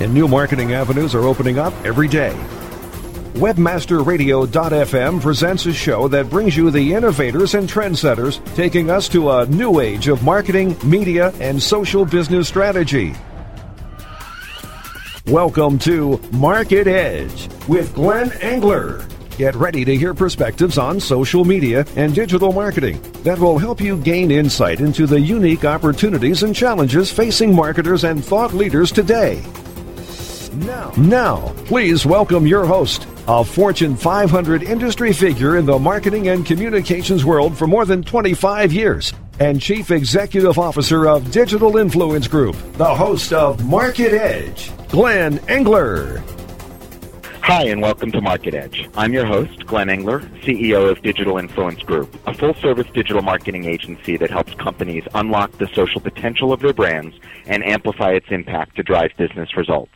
and new marketing avenues are opening up every day. WebmasterRadio.fm presents a show that brings you the innovators and trendsetters taking us to a new age of marketing, media, and social business strategy. Welcome to Market Edge with Glenn Engler. Get ready to hear perspectives on social media and digital marketing that will help you gain insight into the unique opportunities and challenges facing marketers and thought leaders today. Now, now, please welcome your host, a Fortune 500 industry figure in the marketing and communications world for more than 25 years, and Chief Executive Officer of Digital Influence Group, the host of Market Edge, Glenn Engler. Hi, and welcome to Market Edge. I'm your host, Glenn Engler, CEO of Digital Influence Group, a full service digital marketing agency that helps companies unlock the social potential of their brands and amplify its impact to drive business results.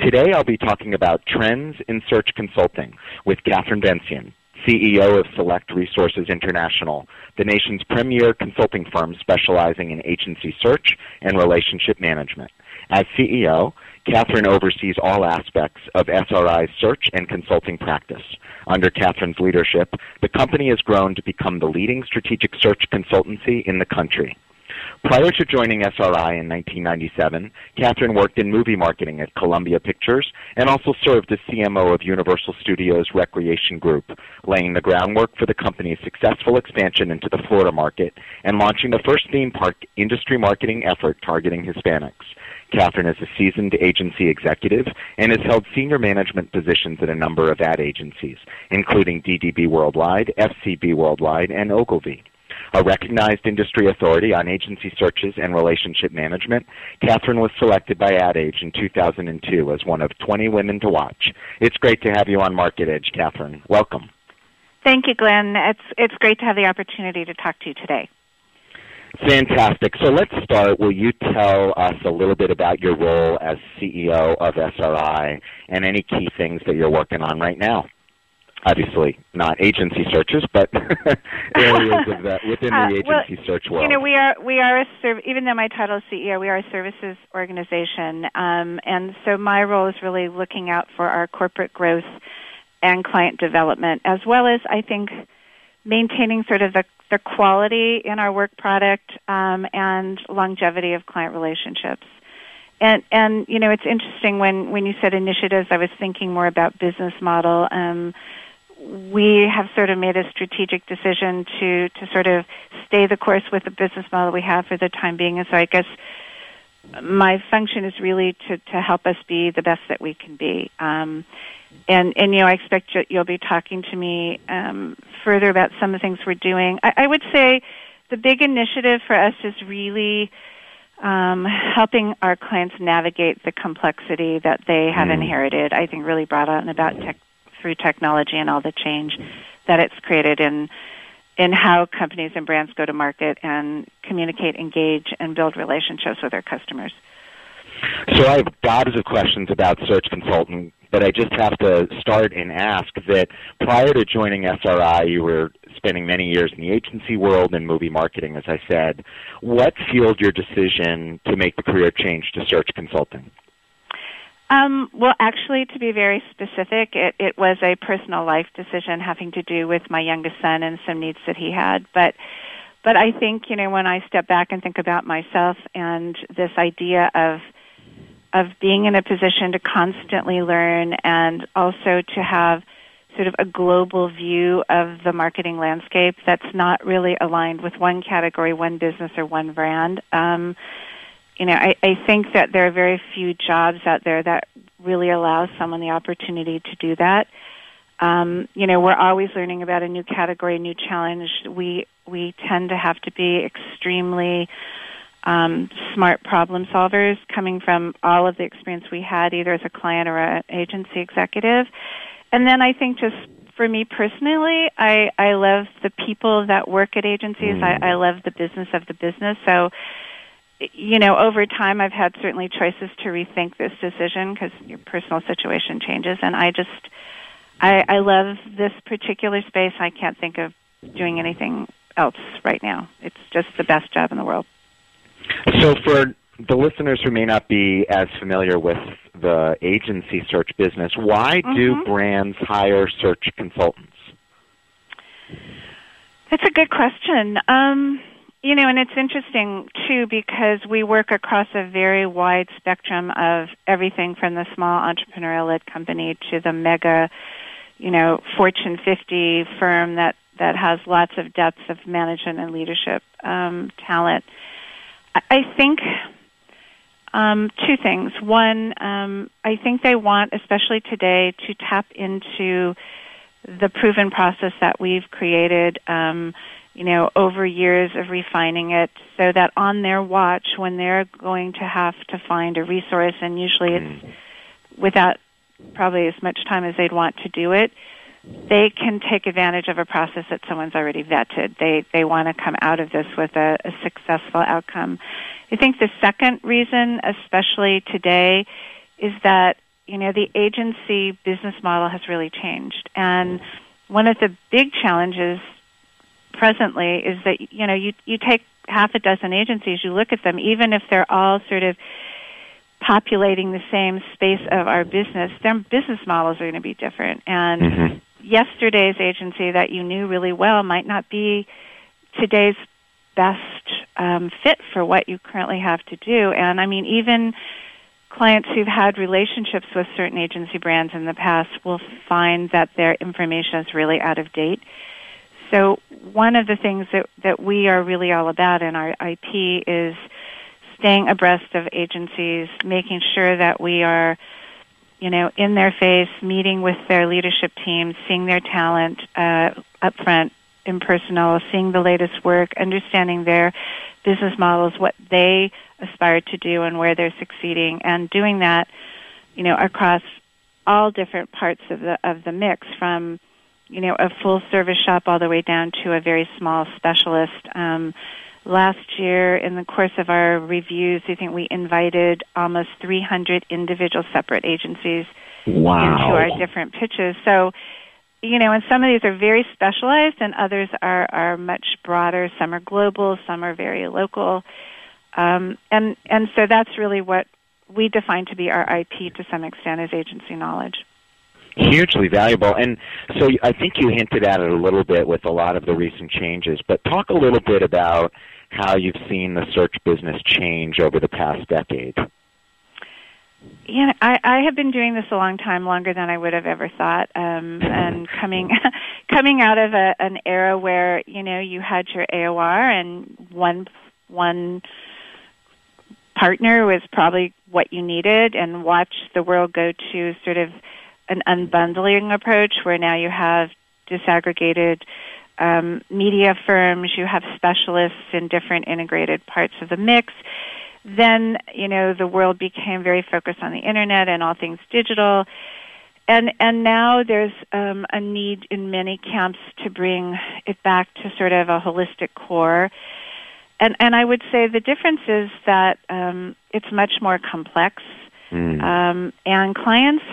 Today, I'll be talking about trends in search consulting with Catherine Bension, CEO of Select Resources International, the nation's premier consulting firm specializing in agency search and relationship management. As CEO, Catherine oversees all aspects of SRI's search and consulting practice. Under Catherine's leadership, the company has grown to become the leading strategic search consultancy in the country. Prior to joining SRI in 1997, Catherine worked in movie marketing at Columbia Pictures and also served as CMO of Universal Studios Recreation Group, laying the groundwork for the company's successful expansion into the Florida market and launching the first theme park industry marketing effort targeting Hispanics. Catherine is a seasoned agency executive and has held senior management positions at a number of ad agencies, including DDB Worldwide, FCB Worldwide, and Ogilvy. A recognized industry authority on agency searches and relationship management, Catherine was selected by Ad Age in 2002 as one of 20 women to watch. It's great to have you on Market Edge, Catherine. Welcome. Thank you, Glenn. It's it's great to have the opportunity to talk to you today. Fantastic. So let's start. Will you tell us a little bit about your role as CEO of SRI and any key things that you're working on right now? Obviously, not agency searches, but areas of that within Uh, the agency well, search world. You know, we are we are a serv- even though my title is CEO, we are a services organization, um, and so my role is really looking out for our corporate growth and client development, as well as I think maintaining sort of the, the quality in our work product um, and longevity of client relationships. And and you know, it's interesting when when you said initiatives, I was thinking more about business model. Um, we have sort of made a strategic decision to to sort of stay the course with the business model we have for the time being. And so I guess my function is really to to help us be the best that we can be. Um, and and you know I expect you, you'll be talking to me um, further about some of the things we're doing. I, I would say the big initiative for us is really um, helping our clients navigate the complexity that they have Mm. inherited. I think really brought on about tech, through technology and all the change that it's created in in how companies and brands go to market and communicate, engage, and build relationships with their customers. So I have gobs of questions about search consulting, but I just have to start and ask that prior to joining SRI, you were spending many years in the agency world and movie marketing, as I said. What fueled your decision to make the career change to search consulting? Um, well, actually, to be very specific, it, it was a personal life decision having to do with my youngest son and some needs that he had. But, but I think you know when I step back and think about myself and this idea of of being in a position to constantly learn and also to have sort of a global view of the marketing landscape that's not really aligned with one category, one business, or one brand. Um, you know, I, I think that there are very few jobs out there that really allow someone the opportunity to do that. Um, you know, we're always learning about a new category, a new challenge. We we tend to have to be extremely um, smart problem solvers coming from all of the experience we had, either as a client or an agency executive. And then I think just for me personally, I, I love the people that work at agencies. Mm. I, I love the business of the business. So, you know, over time, I've had certainly choices to rethink this decision because your personal situation changes. And I just, I, I love this particular space. I can't think of doing anything else right now. It's just the best job in the world. So, for the listeners who may not be as familiar with the agency search business, why mm-hmm. do brands hire search consultants? That's a good question. Um, you know, and it's interesting too because we work across a very wide spectrum of everything from the small entrepreneurial led company to the mega, you know, Fortune 50 firm that, that has lots of depth of management and leadership um, talent. I think um, two things. One, um, I think they want, especially today, to tap into the proven process that we've created, um, you know, over years of refining it, so that on their watch, when they're going to have to find a resource, and usually it's mm. without probably as much time as they'd want to do it, they can take advantage of a process that someone's already vetted. They they want to come out of this with a, a successful outcome. I think the second reason, especially today, is that you know the agency business model has really changed, and one of the big challenges presently is that you know you you take half a dozen agencies, you look at them, even if they're all sort of populating the same space of our business, their business models are going to be different. And mm-hmm. yesterday's agency that you knew really well might not be today's best um, fit for what you currently have to do. And I mean, even clients who've had relationships with certain agency brands in the past will find that their information is really out of date. So one of the things that, that we are really all about in our IP is staying abreast of agencies, making sure that we are, you know, in their face, meeting with their leadership teams, seeing their talent uh, up front, impersonal, seeing the latest work, understanding their business models, what they aspire to do and where they're succeeding, and doing that, you know, across all different parts of the of the mix from you know a full service shop all the way down to a very small specialist um, last year in the course of our reviews i think we invited almost 300 individual separate agencies wow. into our different pitches so you know, and some of these are very specialized, and others are are much broader. Some are global, some are very local, um, and and so that's really what we define to be our IP to some extent as agency knowledge. Hugely valuable, and so I think you hinted at it a little bit with a lot of the recent changes. But talk a little bit about how you've seen the search business change over the past decade. Yeah, I, I have been doing this a long time, longer than I would have ever thought. Um, and coming coming out of a, an era where you know you had your AOR and one one partner was probably what you needed, and watch the world go to sort of an unbundling approach, where now you have disaggregated um, media firms, you have specialists in different integrated parts of the mix. Then you know the world became very focused on the internet and all things digital. And and now there's um, a need in many camps to bring it back to sort of a holistic core. And and I would say the difference is that um, it's much more complex mm. um, and clients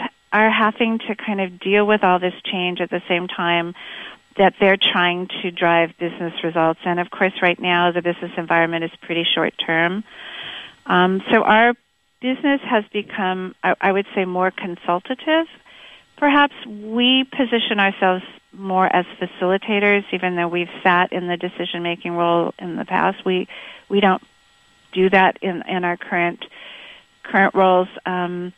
are having to kind of deal with all this change at the same time that they're trying to drive business results and of course right now the business environment is pretty short term um, so our business has become, I, I would say, more consultative. Perhaps we position ourselves more as facilitators, even though we've sat in the decision making role in the past. We we don't do that in in our current current roles. Um,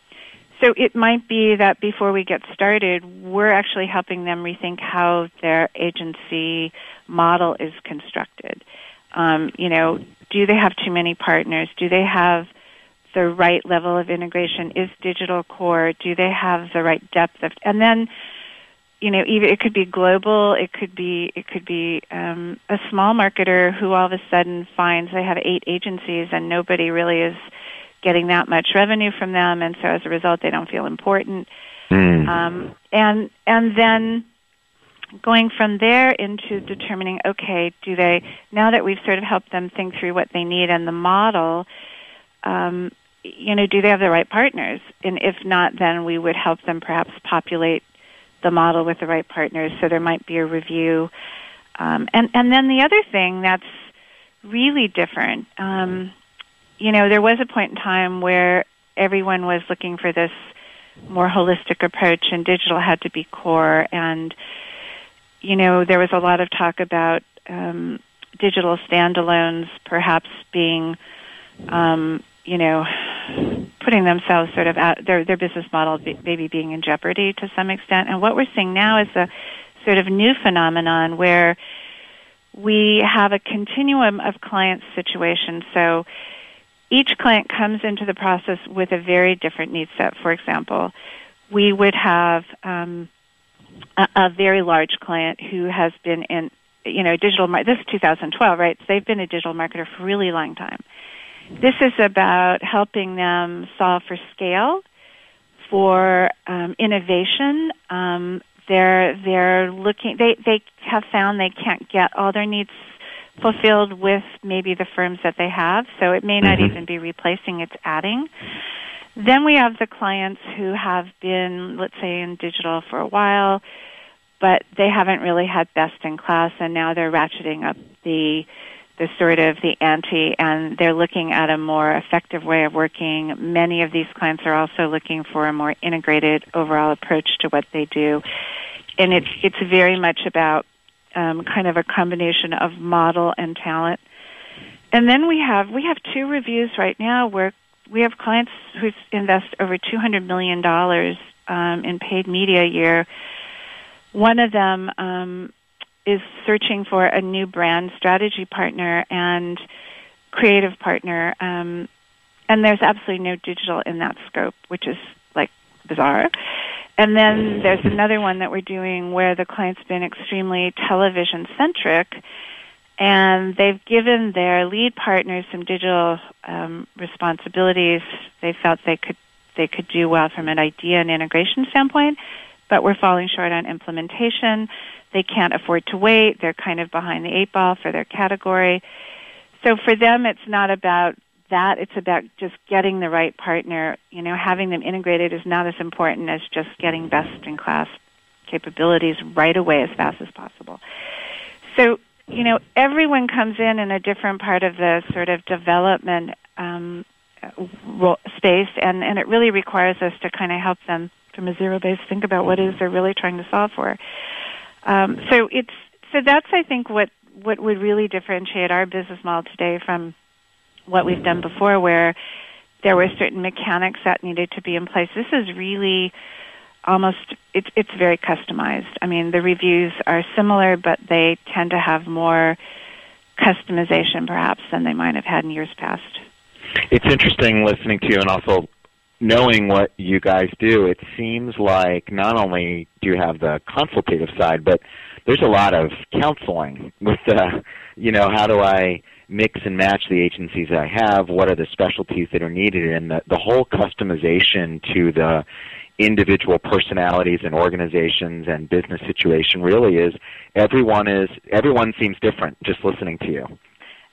so it might be that before we get started, we're actually helping them rethink how their agency model is constructed. Um, you know, do they have too many partners? Do they have the right level of integration? Is digital core? Do they have the right depth of? And then you know, even it could be global. It could be it could be um, a small marketer who all of a sudden finds they have eight agencies and nobody really is getting that much revenue from them, and so as a result, they don't feel important. Mm. Um, and and then going from there into determining, okay, do they now that we've sort of helped them think through what they need and the model, um, you know, do they have the right partners? And if not, then we would help them perhaps populate the model with the right partners. So there might be a review. Um, and and then the other thing that's really different, um, you know, there was a point in time where everyone was looking for this more holistic approach, and digital had to be core. And you know, there was a lot of talk about um, digital standalones perhaps being, um, you know, putting themselves sort of out their their business model maybe being in jeopardy to some extent. And what we're seeing now is a sort of new phenomenon where we have a continuum of client situations. So each client comes into the process with a very different need set. For example, we would have um, a, a very large client who has been in, you know, digital. This is 2012, right? So they've been a digital marketer for a really long time. This is about helping them solve for scale, for um, innovation. Um, they're they're looking. They they have found they can't get all their needs fulfilled with maybe the firms that they have. So it may not mm-hmm. even be replacing; it's adding. Then we have the clients who have been, let's say, in digital for a while, but they haven't really had best in class, and now they're ratcheting up the the sort of the ante and they're looking at a more effective way of working. Many of these clients are also looking for a more integrated overall approach to what they do. And it's it's very much about um, kind of a combination of model and talent. And then we have we have two reviews right now where we have clients who invest over two hundred million dollars um, in paid media a year. One of them um, is searching for a new brand strategy partner and creative partner. Um, and there's absolutely no digital in that scope, which is like bizarre. And then there's another one that we're doing where the client's been extremely television centric and they've given their lead partners some digital um, responsibilities. They felt they could they could do well from an idea and integration standpoint, but we're falling short on implementation. They can't afford to wait. They're kind of behind the eight ball for their category. So for them, it's not about that. It's about just getting the right partner. You know, having them integrated is not as important as just getting best in class capabilities right away as fast as possible. So, you know, everyone comes in in a different part of the sort of development um, space, and, and it really requires us to kind of help them from a zero base think about what is they're really trying to solve for. Um, so it's so that's I think what what would really differentiate our business model today from what we've done before, where there were certain mechanics that needed to be in place. This is really almost it's it's very customized. I mean, the reviews are similar, but they tend to have more customization perhaps than they might have had in years past. It's interesting listening to you and also knowing what you guys do, it seems like not only do you have the consultative side, but there's a lot of counseling with the, you know, how do I mix and match the agencies that I have? What are the specialties that are needed? And the, the whole customization to the individual personalities and organizations and business situation really is everyone is everyone seems different just listening to you.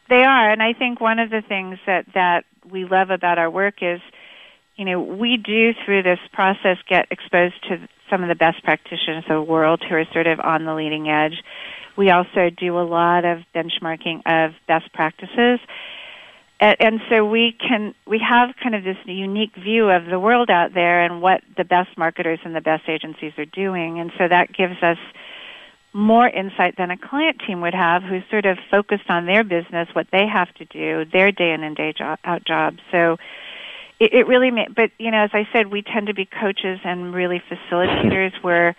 They are, and I think one of the things that that we love about our work is you know, we do through this process get exposed to some of the best practitioners of the world who are sort of on the leading edge. We also do a lot of benchmarking of best practices. And, and so we can, we have kind of this unique view of the world out there and what the best marketers and the best agencies are doing. And so that gives us more insight than a client team would have who's sort of focused on their business, what they have to do, their day in and day out job. So it, it really may, but you know, as I said, we tend to be coaches and really facilitators where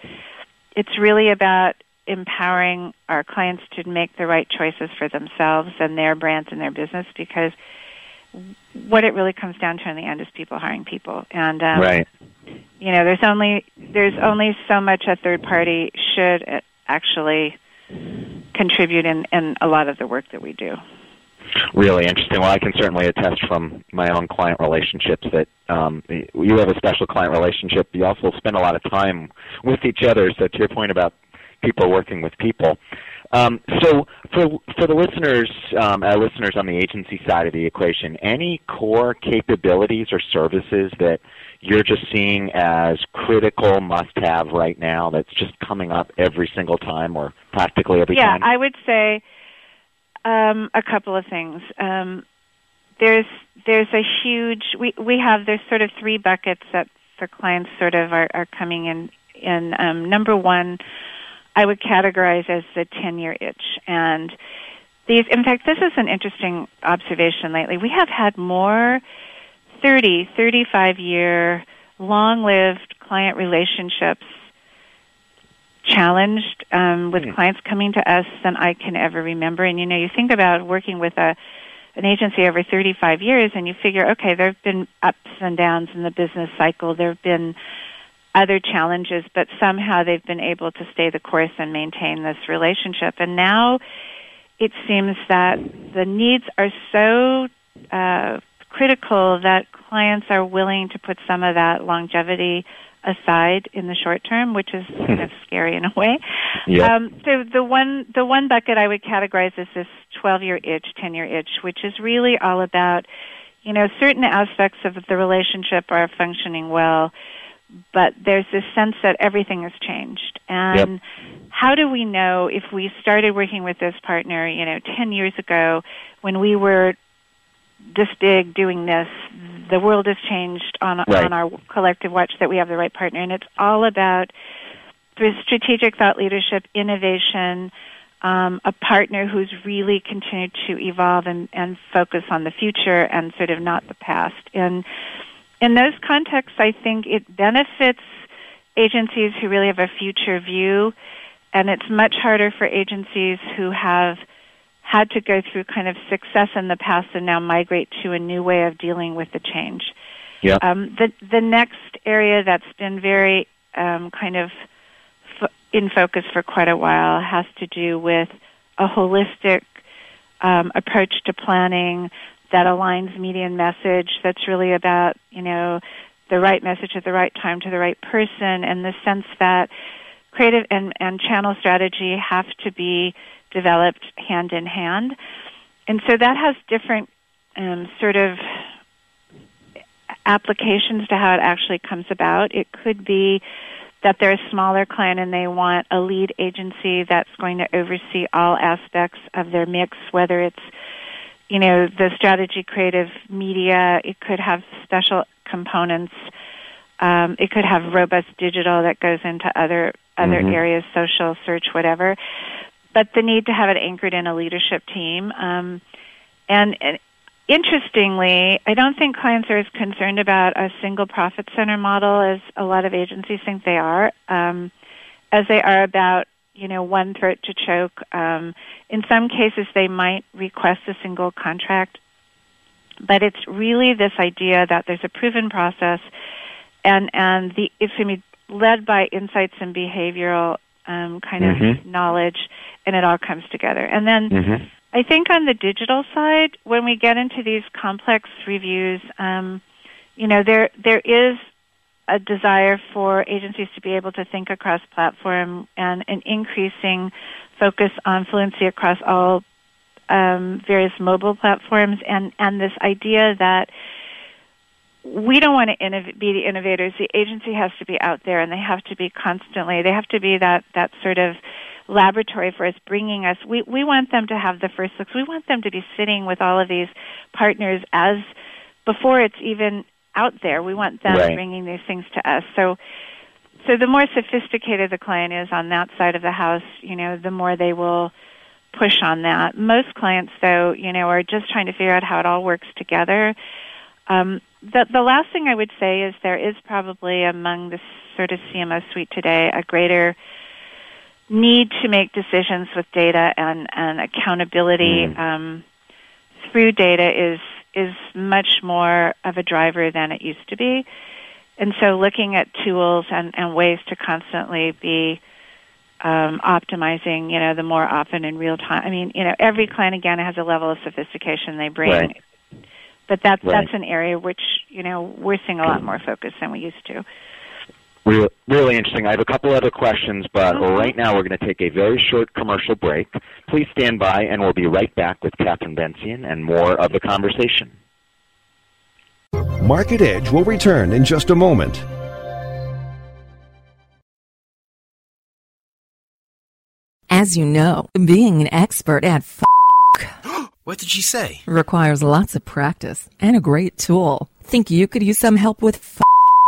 it's really about empowering our clients to make the right choices for themselves and their brands and their business because what it really comes down to in the end is people hiring people, and um, right. You know, there's only there's only so much a third party should actually contribute in in a lot of the work that we do. Really interesting. Well, I can certainly attest from my own client relationships that um, you have a special client relationship. You also spend a lot of time with each other. So, to your point about people working with people, um, so for for the listeners, um, uh, listeners on the agency side of the equation, any core capabilities or services that you're just seeing as critical must-have right now that's just coming up every single time or practically every yeah, time? Yeah, I would say um, a couple of things. Um, there's there's a huge we we have there's sort of three buckets that for clients sort of are, are coming in in um, number one I would categorize as the 10 year itch and these in fact this is an interesting observation lately we have had more 30 35 year long lived client relationships challenged um, with mm. clients coming to us than I can ever remember. And you know, you think about working with a an agency over 35 years, and you figure, okay, there have been ups and downs in the business cycle. There have been other challenges, but somehow they've been able to stay the course and maintain this relationship. And now it seems that the needs are so uh, critical that clients are willing to put some of that longevity aside in the short term, which is kind of scary in a way. Yep. Um, so the one the one bucket I would categorize as this 12 year itch, 10 year itch, which is really all about, you know, certain aspects of the relationship are functioning well, but there's this sense that everything has changed. And yep. how do we know if we started working with this partner, you know, 10 years ago when we were this big doing this the world has changed on right. on our collective watch that we have the right partner and it's all about strategic thought leadership innovation um, a partner who's really continued to evolve and, and focus on the future and sort of not the past and in those contexts i think it benefits agencies who really have a future view and it's much harder for agencies who have had to go through kind of success in the past and now migrate to a new way of dealing with the change. Yeah. Um, the the next area that's been very um, kind of f- in focus for quite a while has to do with a holistic um, approach to planning that aligns media and message. That's really about you know the right message at the right time to the right person, and the sense that creative and, and channel strategy have to be developed hand in hand. And so that has different um, sort of applications to how it actually comes about. It could be that they're a smaller client and they want a lead agency that's going to oversee all aspects of their mix, whether it's you know the strategy, creative, media. It could have special components. Um, it could have robust digital that goes into other other mm-hmm. areas, social, search, whatever but the need to have it anchored in a leadership team. Um, and, and interestingly, I don't think clients are as concerned about a single profit center model as a lot of agencies think they are, um, as they are about you know one throat to choke. Um, in some cases, they might request a single contract, but it's really this idea that there's a proven process, and and the it's going to be led by insights and behavioral um, kind mm-hmm. of knowledge, and it all comes together. And then mm-hmm. I think on the digital side, when we get into these complex reviews, um, you know, there there is a desire for agencies to be able to think across platform and an increasing focus on fluency across all um, various mobile platforms, and and this idea that we don't want to innov- be the innovators. The agency has to be out there, and they have to be constantly. They have to be that that sort of laboratory for us, bringing us. We we want them to have the first looks. We want them to be sitting with all of these partners as before it's even out there. We want them right. bringing these things to us. So. So the more sophisticated the client is on that side of the house, you know, the more they will push on that. Most clients, though, you know, are just trying to figure out how it all works together. Um, the, the last thing I would say is there is probably among the sort of CMO suite today a greater need to make decisions with data and, and accountability mm. um, through data is is much more of a driver than it used to be. And so looking at tools and, and ways to constantly be um, optimizing, you know, the more often in real time. I mean, you know, every client again has a level of sophistication they bring. Right. But that's Right. that's an area which, you know, we're seeing a lot more focus than we used to. Really, really interesting. I have a couple other questions, but Mhm. right now we're going to take a very short commercial break. Please stand by, and we'll be right back with Catherine Bension and more of the conversation. Market Edge will return in just a moment. As you know, being an expert at f- What did she say? requires lots of practice and a great tool. Think you could use some help with f-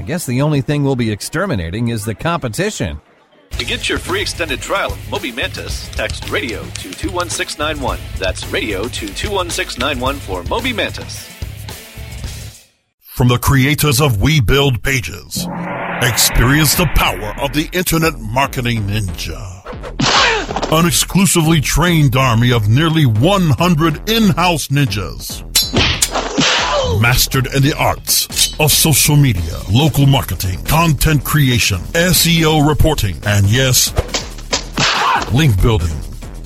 I guess the only thing we'll be exterminating is the competition. To get your free extended trial of Moby Mantis, text radio to 21691. That's radio to 21691 for Moby Mantis. From the creators of We Build Pages, experience the power of the Internet Marketing Ninja. An exclusively trained army of nearly 100 in-house ninjas. Mastered in the arts of social media, local marketing, content creation, SEO reporting, and yes, link building.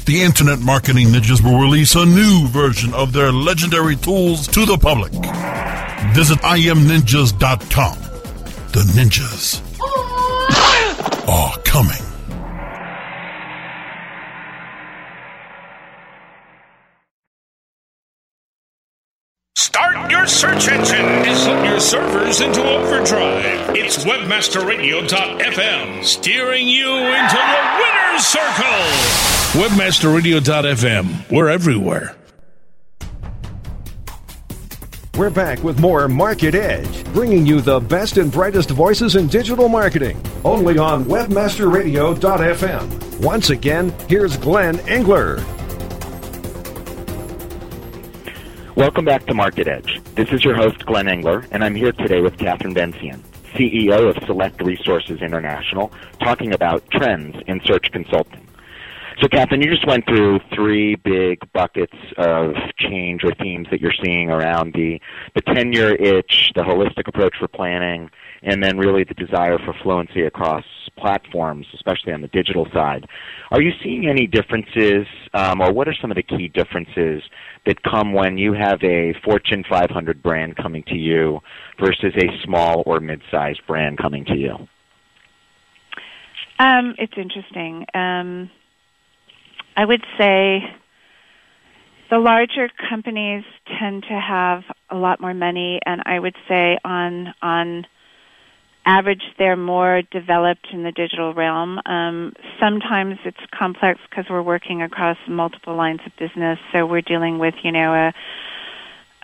The Internet Marketing Ninjas will release a new version of their legendary tools to the public. Visit imninjas.com. The ninjas are coming. Start your search engine and put your servers into overdrive. It's webmasterradio.fm steering you into the winner's circle. Webmasterradio.fm. We're everywhere. We're back with more Market Edge, bringing you the best and brightest voices in digital marketing, only on webmasterradio.fm. Once again, here's Glenn Engler. Welcome back to Market Edge. This is your host, Glenn Engler, and I'm here today with Catherine Bension, CEO of Select Resources International, talking about trends in search consulting. So, Catherine, you just went through three big buckets of change or themes that you're seeing around the, the tenure itch, the holistic approach for planning, and then really the desire for fluency across platforms, especially on the digital side. Are you seeing any differences, um, or what are some of the key differences that come when you have a Fortune 500 brand coming to you versus a small or mid-sized brand coming to you? Um, it's interesting. Um, I would say the larger companies tend to have a lot more money, and I would say on on average they're more developed in the digital realm. Um, sometimes it's complex because we're working across multiple lines of business, so we're dealing with you know a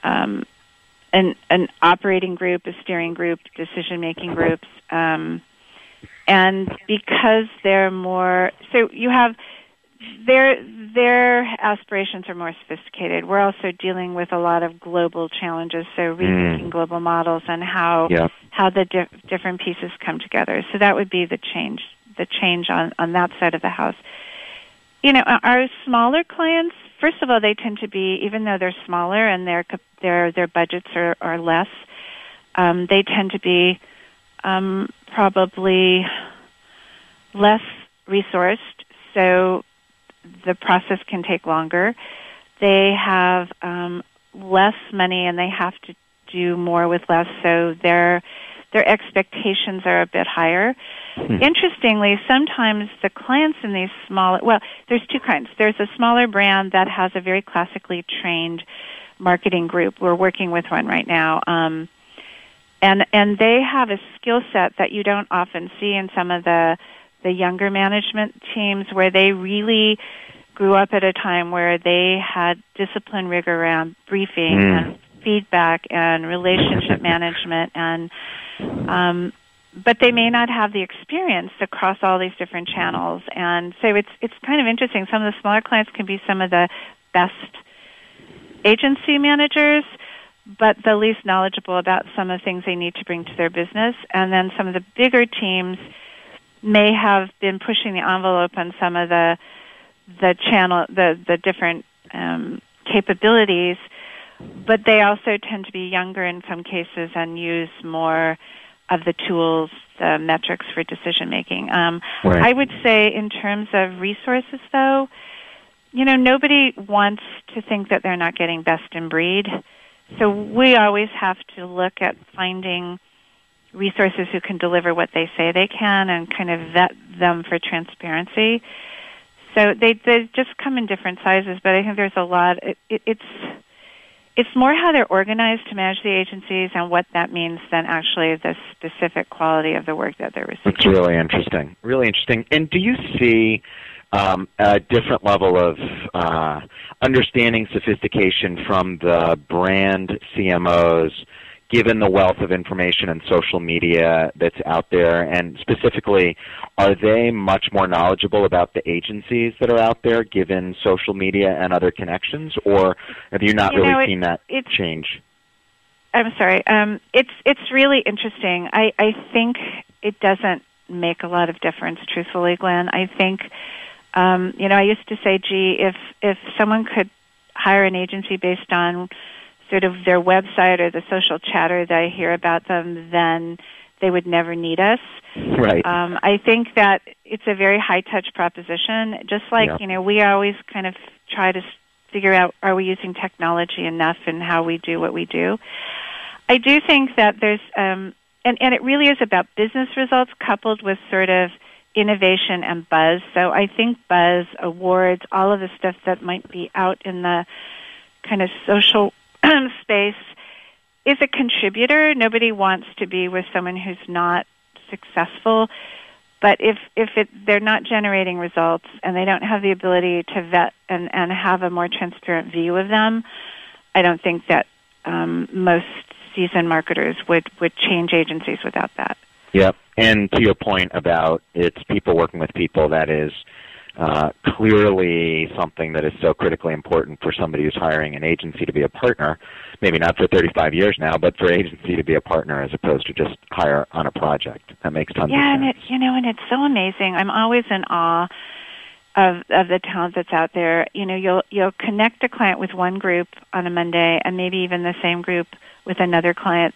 um, an an operating group, a steering group, decision making groups, um, and because they're more so you have their their aspirations are more sophisticated. We're also dealing with a lot of global challenges, so rethinking global models and how Yeah. how the di- different pieces come together. So that would be the change the change on on that side of the house. You know, our our smaller clients, first of all, they tend to be even though they're smaller and their their their budgets are are less, um, they tend to be um, probably less resourced. So the process can take longer. They have um, less money and they have to do more with less, so their their expectations are a bit higher. Hmm. Interestingly, sometimes the clients in these smaller well, there's two kinds. There's a smaller brand that has a very classically trained marketing group. We're working with one right now. Um, and and they have a skill set that you don't often see in some of the the younger management teams where they really grew up at a time where they had discipline rigor around briefing mm. and feedback and relationship management and um but they may not have the experience across all these different channels and so it's it's kind of interesting some of the smaller clients can be some of the best agency managers but the least knowledgeable about some of the things they need to bring to their business. And then some of the bigger teams may have been pushing the envelope on some of the the channel the the different um, capabilities, but they also tend to be younger in some cases and use more of the tools, the metrics for decision making. Um, right. I would say, in terms of resources, though, you know, nobody wants to think that they're not getting best in breed. So we always have to look at finding resources who can deliver what they say they can and kind of vet them for transparency. So they they just come in different sizes, but I think there's a lot. It, it, it's it's more how they're organized to manage the agencies and what that means than actually the specific quality of the work that they're receiving. It's really interesting. Really interesting. And do you see um, a different level of uh, understanding sophistication from the brand CMOs, given the wealth of information and social media that's out there, and specifically, are they much more knowledgeable about the agencies that are out there, given social media and other connections, or have you not you really know, it, seen that change? I'm sorry. Um, it's it's really interesting. I I think it doesn't make a lot of difference, truthfully, Glenn. I think um, you know, I used to say, gee, if if someone could hire an agency based on sort of their website or the social chatter that I hear about them, then they would never need us. Right. Um, I think that it's a very high touch proposition. Just like yeah. you know, we always kind of try to figure out are we using technology enough in how we do what we do. I do think that there's um, and and it really is about business results coupled with sort of innovation and buzz. So I think buzz, awards, all of the stuff that might be out in the kind of social space is a contributor. Nobody wants to be with someone who's not successful. But if if it, they're not generating results and they don't have the ability to vet and, and have a more transparent view of them, I don't think that um, most seasoned marketers would, would change agencies without that. Yep. And to your point about it's people working with people, that is uh, clearly something that is so critically important for somebody who's hiring an agency to be a partner. Maybe not for 35 years now, but for agency to be a partner as opposed to just hire on a project. That makes tons yeah, of sense. Yeah, and it, you know, and it's so amazing. I'm always in awe of of the talent that's out there. You know, you'll you'll connect a client with one group on a Monday, and maybe even the same group with another client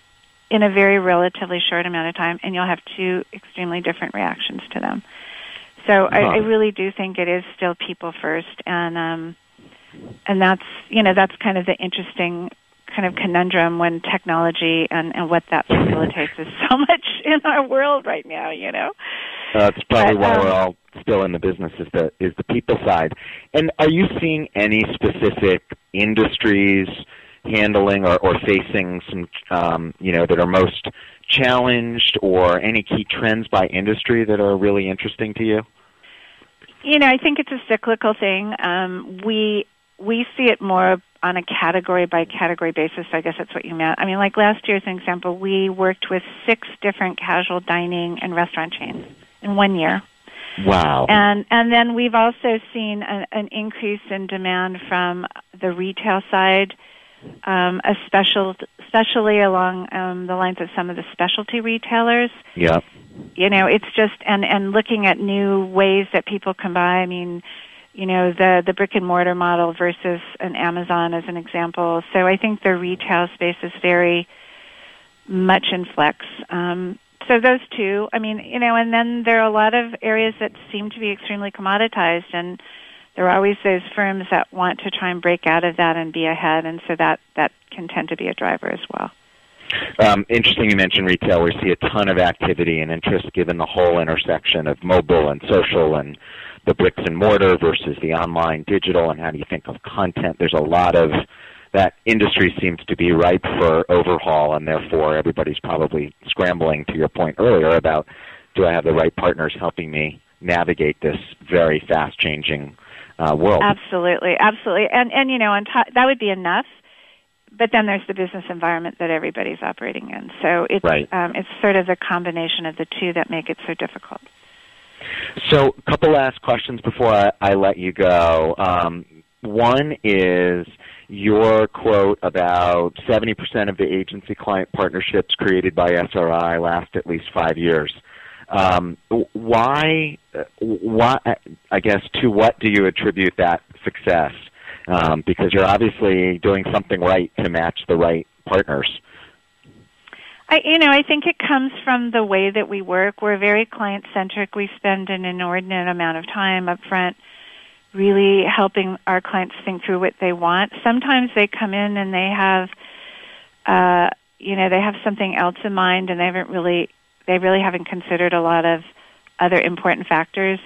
in a very relatively short amount of time, and you'll have two extremely different reactions to them. So I, I really do think it is still people first, and um, and that's you know that's kind of the interesting kind of conundrum when technology and, and what that facilitates is so much in our world right now. You know, that's probably but, why um, we're all still in the business is the is the people side. And are you seeing any specific industries? Handling or, or facing some, um, you know, that are most challenged, or any key trends by industry that are really interesting to you? You know, I think it's a cyclical thing. Um, we we see it more on a category by category basis. I guess that's what you meant. I mean, like last year, as an example, we worked with six different casual dining and restaurant chains in one year. Wow. And and then we've also seen a, an increase in demand from the retail side um, special, especially along um, the lines of some of the specialty retailers. Yeah. You know, it's just and and looking at new ways that people can buy. I mean, you know, the the brick and mortar model versus an Amazon as an example. So I think the retail space is very much in flex. Um, so those two, I mean, you know, and then there are a lot of areas that seem to be extremely commoditized and there are always those firms that want to try and break out of that and be ahead, and so that that can tend to be a driver as well. Um, interesting you mentioned retail. We see a ton of activity and interest given the whole intersection of mobile and social and the bricks and mortar versus the online digital and how do you think of content. There's a lot of that industry seems to be ripe for overhaul and therefore everybody's probably scrambling to your point earlier about do I have the right partners helping me navigate this very fast changing uh, world. Absolutely, absolutely, and and you know, on top, that would be enough. But then there's the business environment that everybody's operating in. So it's right. um, it's sort of the combination of the two that make it so difficult. So, a couple last questions before I, I let you go. Um, one is your quote about 70% of the agency client partnerships created by SRI last at least five years. Um, why, why, I guess, to what do you attribute that success? Um, because you're obviously doing something right to match the right partners. I, you know, I think it comes from the way that we work. We're very client centric. We spend an inordinate amount of time up front really helping our clients think through what they want. Sometimes they come in and they have, uh, you know, they have something else in mind and they haven't really, they really haven't considered a lot of other important factors.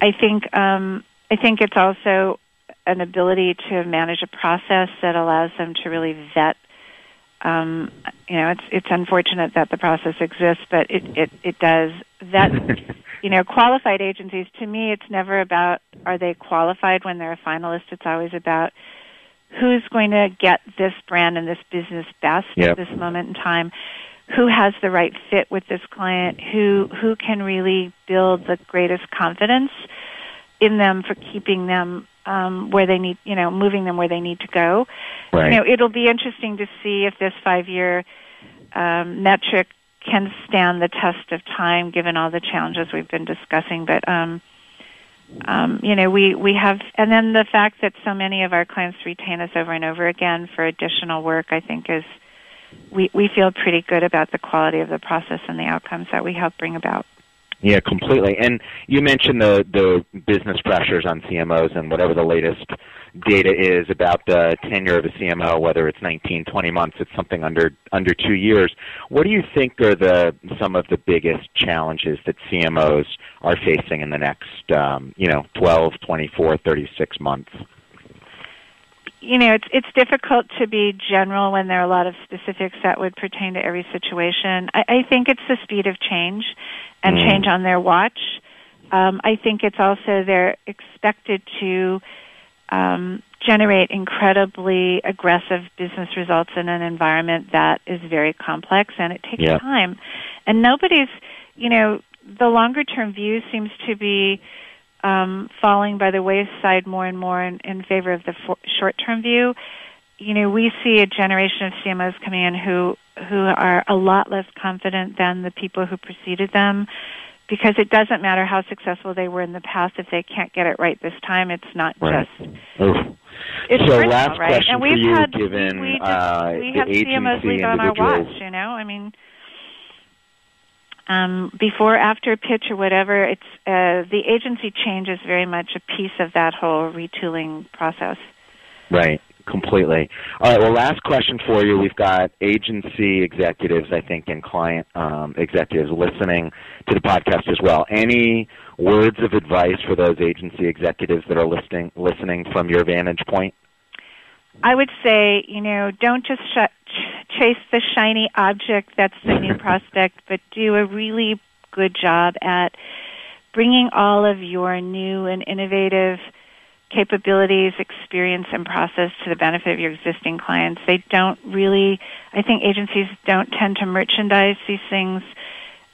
I think, um, I think it's also an ability to manage a process that allows them to really vet um, you know, it's it's unfortunate that the process exists, but it it, it does. That you know, qualified agencies. To me, it's never about are they qualified when they're a finalist. It's always about who's going to get this brand and this business best yep. at this moment in time. Who has the right fit with this client? Who who can really build the greatest confidence in them for keeping them um, where they need, you know, moving them where they need to go. Right. You know, it'll be interesting to see if this five-year um, metric can stand the test of time, given all the challenges we've been discussing. But um, um, you know, we we have, and then the fact that so many of our clients retain us over and over again for additional work, I think is we we feel pretty good about the quality of the process and the outcomes that we help bring about. Yeah, completely. And you mentioned the the business pressures on CMOs and whatever the latest data is about the tenure of a CMO, whether it's 19, 20 months, it's something under under two years. What do you think are the some of the biggest challenges that CMOs are facing in the next, um, you know, 12, 24, 36 months? You know, it's it's difficult to be general when there are a lot of specifics that would pertain to every situation. I, I think it's the speed of change and Mm. change on their watch. Um, I think it's also they're expected to um, generate incredibly aggressive business results in an environment that is very complex and it takes Yeah. time. And nobody's, you know, the longer term view seems to be um, falling by the wayside more and more in, in favor of the for- short term view. You know, we see a generation of CMOs coming in who who are a lot less confident than the people who preceded them because it doesn't matter how successful they were in the past if they can't get it right this time it's not Right. just Oof. it's so personal, last right? question and we've you, had given we just, uh, we the have CMOs agency leave on our watch, you know. I mean um, before, after pitch, or whatever, it's uh, the agency change is very much a piece of that whole retooling process. Right, completely. All right, well, last question for you. We've got agency executives, I think, and client um, executives listening to the podcast as well. Any words of advice for those agency executives that are listening, listening from your vantage point? I would say, you know, don't just sh- ch- chase the shiny object that's the new prospect, but do a really good job at bringing all of your new and innovative capabilities, experience, and process to the benefit of your existing clients. They don't really, I think agencies don't tend to merchandise these things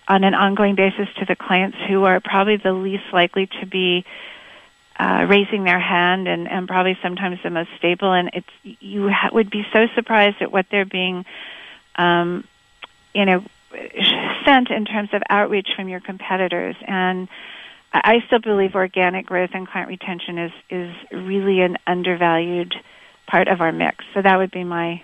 on an ongoing basis to the clients who are probably the least likely to be uh, raising their hand and, and probably sometimes the most stable. And it's you ha- would be so surprised at what they're being, um, you know, sent in terms of outreach from your competitors. And I still believe organic growth and client retention is is really an undervalued part of our mix. So that would be my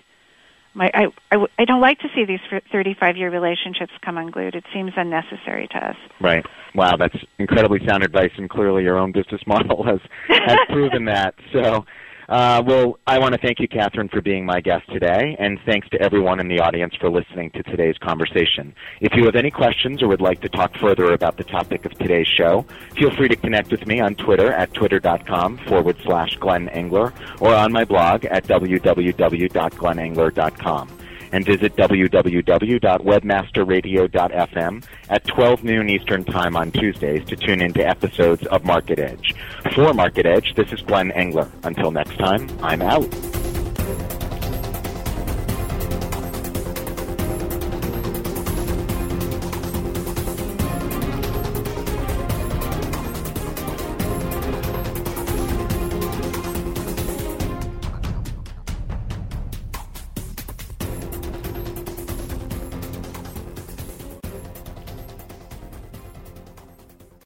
my I don't like to see these 35 year relationships come unglued. It seems unnecessary to us. Right. Wow, that's incredibly sound advice, and clearly your own business model has has proven that. So, Uh, well, I want to thank you, Catherine, for being my guest today, and thanks to everyone in the audience for listening to today's conversation. If you have any questions or would like to talk further about the topic of today's show, feel free to connect with me on Twitter at twitter.com forward slash Glenn Engler or on my blog at www.glennengler.com and visit www.webmasterradio.fm at 12 noon Eastern Time on Tuesdays to tune into episodes of Market Edge. For Market Edge, this is Glenn Engler. Until next time, I'm out.